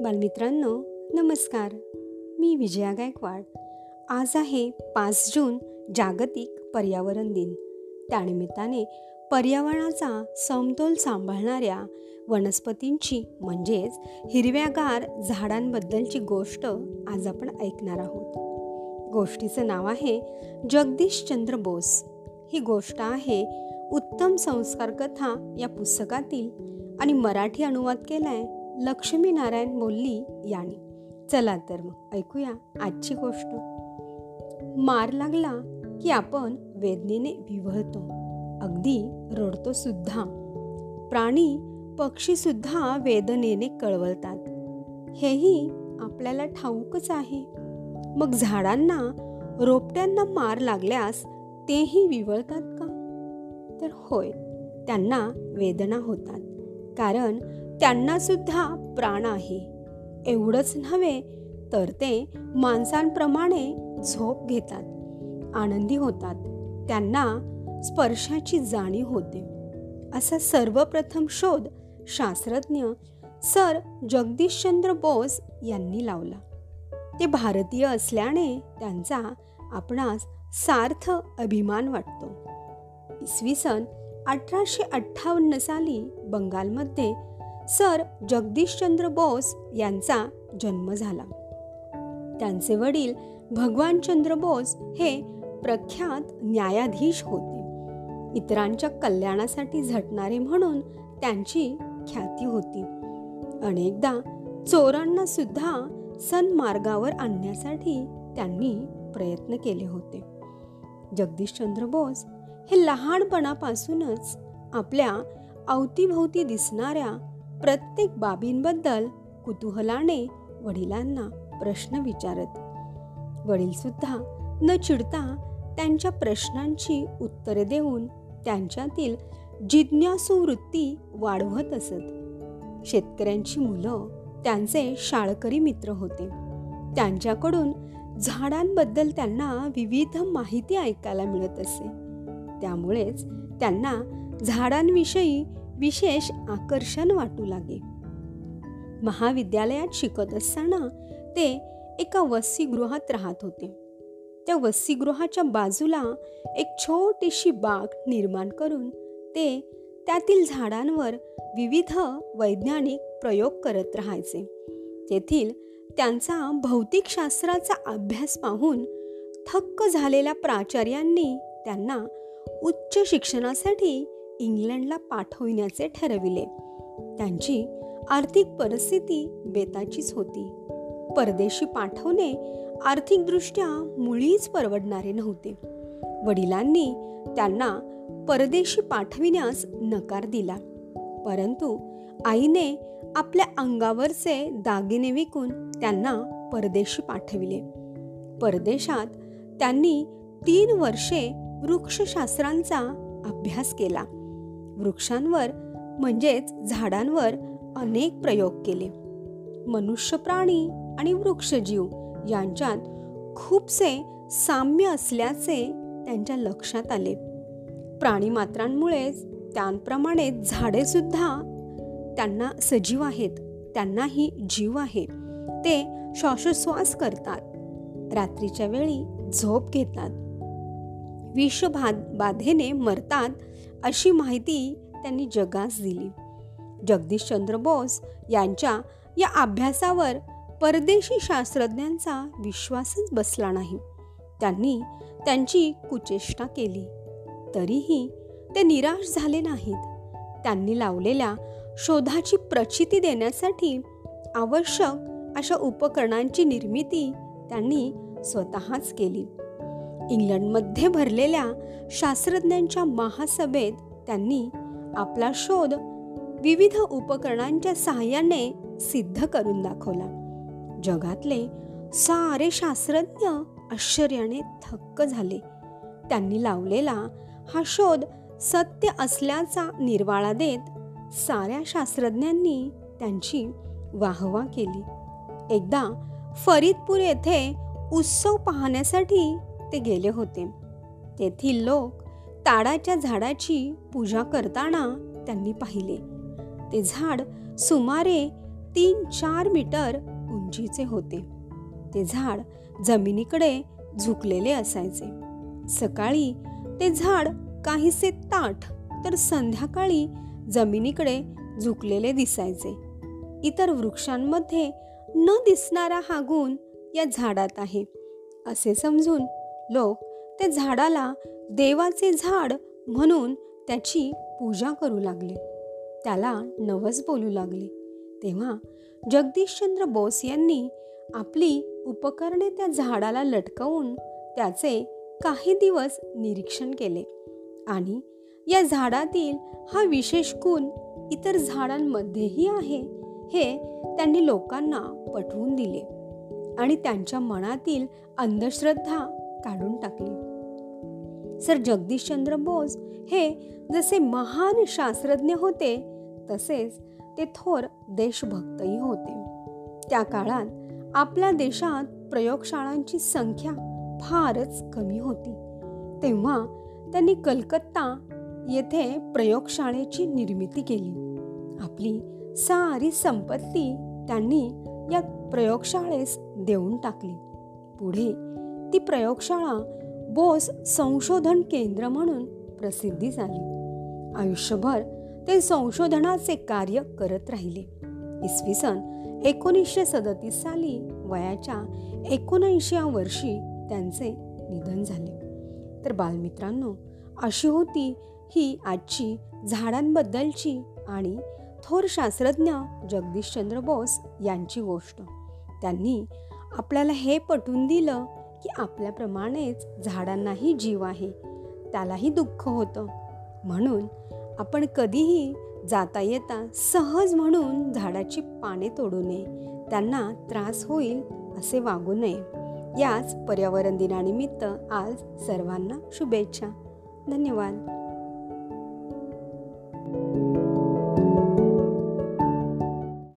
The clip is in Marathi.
बालमित्रांनो नमस्कार. मी विजया गायकवाड. आज आहे पाच जून जागतिक पर्यावरण दिन. त्यानिमित्ताने पर्यावरणाचा समतोल सांभाळणाऱ्या वनस्पतींची म्हणजेच हिरव्यागार झाडांबद्दलची गोष्ट आज आपण ऐकणार आहोत. गोष्टीचं नाव आहे जगदीशचंद्र बोस. ही गोष्ट आहे उत्तम संस्कार कथा या पुस्तकातील आणि मराठी अनुवाद केला आहे लक्ष्मीनारायण बोलली याने. चला तर मग ऐकूया आजची गोष्ट. मार लागला की आपण वेदनेने विवळतो. अगदी रडतो सुद्धा. प्राणी पक्षी सुद्धा वेदनेने कळवळतात हेही आपल्याला ठाऊकच आहे. मग झाडांना रोपट्यांना मार लागल्यास तेही विवळतात का? तर होय त्यांना वेदना होतात. कारण त्यांना सुद्धा प्राण आहे. एवढंच नव्हे तर ते माणसांप्रमाणे झोप घेतात आनंदी होतात. त्यांना स्पर्शाची जाणीव होते. असा सर्वप्रथम शोध शास्त्रज्ञ सर जगदीशचंद्र बोस यांनी लावला. ते भारतीय असल्याने त्यांचा आपणास सार्थ अभिमान वाटतो. इसवी सन अठराशे अठ्ठावन्न साली बंगालमध्ये सर जगदीशचंद्र बोस यांचा जन्म झाला. त्यांचे वडील भगवानचंद्र बोस हे प्रख्यात न्यायाधीश होते. इतरांच्या कल्याणासाठी झटणारे म्हणून त्यांची ख्याती होती. अनेकदा चोरांना सुद्धा सन्मार्गावर आणण्यासाठी त्यांनी प्रयत्न केले होते. जगदीशचंद्र बोस हे लहानपणापासूनच आपल्या अवतीभोवती दिसणाऱ्या प्रत्येक बाबींबद्दल कुतूहलाने वडिलांना प्रश्न विचारत. वडीलसुद्धा न चिडता त्यांच्या प्रश्नांची उत्तरे देऊन त्यांच्यातील जिज्ञासू वृत्ती वाढवत असत. शेतकऱ्यांची मुलं त्यांचे शाळकरी मित्र होते. त्यांच्याकडून झाडांबद्दल त्यांना विविध माहिती ऐकायला मिळत असे. त्यामुळेच त्यांना झाडांविषयी विशेष आकर्षण वाटू लागे. महाविद्यालयात शिकत असताना ते एका वसतिगृहात राहत होते. त्या वसतिगृहाच्या बाजूला एक छोटीशी बाग निर्माण करून ते त्यातील झाडांवर विविध वैज्ञानिक प्रयोग करत राहायचे. तेथील त्यांचा भौतिकशास्त्राचा अभ्यास पाहून थक्क झालेल्या प्राचार्यांनी त्यांना उच्च शिक्षणासाठी इंग्लंडला पाठविण्याचे ठरविले. त्यांची आर्थिक परिस्थिती बेताचीच होती. परदेशी पाठवणे आर्थिकदृष्ट्या मुळीच परवडणारे नव्हते. वडिलांनी त्यांना परदेशी पाठविण्यास नकार दिला. परंतु आईने आपल्या अंगावरचे दागिने विकून त्यांना परदेशी पाठविले. परदेशात त्यांनी तीन वर्षे वृक्षशास्त्रांचा अभ्यास केला. वृक्षांवर म्हणजेच झाडांवर अनेक प्रयोग केले. मनुष्य प्राणी आणि वृक्षजीव यांच्यात खूपसे साम्य असल्याचे त्यांच्या लक्षात आले. प्राणीमात्रांमुळेच त्यांप्रमाणे झाडे सुद्धा त्यांना सजीव आहेत त्यांनाही जीव आहे ते श्वासोश्वास करतात रात्रीच्या वेळी झोप घेतात. विषबाधेने बाधेने मरतात अशी माहिती त्यांनी जगास दिली. जगदीशचंद्र बोस यांच्या या अभ्यासावर परदेशी शास्त्रज्ञांचा विश्वासच बसला नाही. त्यांनी त्यांची कुचेष्टा केली. तरीही ते निराश झाले नाहीत. त्यांनी लावलेल्या शोधाची प्रचिती देण्यासाठी आवश्यक अशा उपकरणांची निर्मिती त्यांनी स्वतःच केली. इंग्लंडमध्ये भरलेल्या शास्त्रज्ञांच्या महासभेत त्यांनी आपला शोध विविध उपकरणांच्या सहाय्याने सिद्ध करून दाखवला. जगातले सारे शास्त्रज्ञ आश्चर्याने थक्क झाले. त्यांनी लावलेला हा शोध सत्य असल्याचा निर्वाळा देत साऱ्या शास्त्रज्ञांनी त्यांची वाहवा केली. एकदा फरीदपूर येथे उत्सव पाहण्यासाठी ते गेले होते. तेथील लोक ताडाच्या झाडाची पूजा करताना त्यांनी पाहिले. ते झाड सुमारे तीन चार मीटर उंचीचे होते. ते झाड जमिनीकडे झुकलेले असायचे. सकाळी ते झाड काहीसे ताठ तर संध्याकाळी जमिनीकडे झुकलेले दिसायचे. इतर वृक्षांमध्ये न दिसणारा हा गुण या झाडात आहे असे समजून लोक त्या झाडाला देवाचे झाड म्हणून त्याची पूजा करू लागले. त्याला नवस बोलू लागले. तेव्हा जगदीशचंद्र बोस यांनी आपली उपकरणे त्या झाडाला लटकवून त्याचे काही दिवस निरीक्षण केले. आणि या झाडातील हा विशेष गुण इतर झाडांमध्येही आहे हे त्यांनी लोकांना पटवून दिले. आणि त्यांच्या मनातील अंधश्रद्धा काढून टाकली. सर जगदीशचंद्र बोस हे जसे महान शास्त्रज्ञ होते तसेच ते थोर देशभक्तही होते. त्या काळात आपल्या देशात प्रयोगशाळांची संख्या फारच कमी होती. तेव्हा त्यांनी कलकत्ता येथे प्रयोगशाळेची निर्मिती केली. आपली सारी संपत्ती त्यांनी या प्रयोगशाळेस देऊन टाकली. पुढे ती प्रयोगशाळा बोस संशोधन केंद्र म्हणून प्रसिद्धी झाली. आयुष्यभर ते संशोधनाचे कार्य करत राहिले. इसवी सन एकोणीसशे सदतीस साली वयाच्या एकोणऐंशी वर्षी त्यांचे निधन झाले. तर बालमित्रांनो अशी होती ही आजची झाडांबद्दलची आणि थोर शास्त्रज्ञ जगदीशचंद्र बोस यांची गोष्ट. त्यांनी आपल्याला हे पटवून दिलं की आपल्याप्रमाणेच झाडांनाही जीव आहे. त्यालाही दुःख होतं. म्हणून आपण कधीही जाता येता सहज म्हणून झाडाची पाने तोडू नये. त्यांना त्रास होईल असे वागू नये. याच पर्यावरण दिनानिमित्त आज सर्वांना शुभेच्छा. धन्यवाद.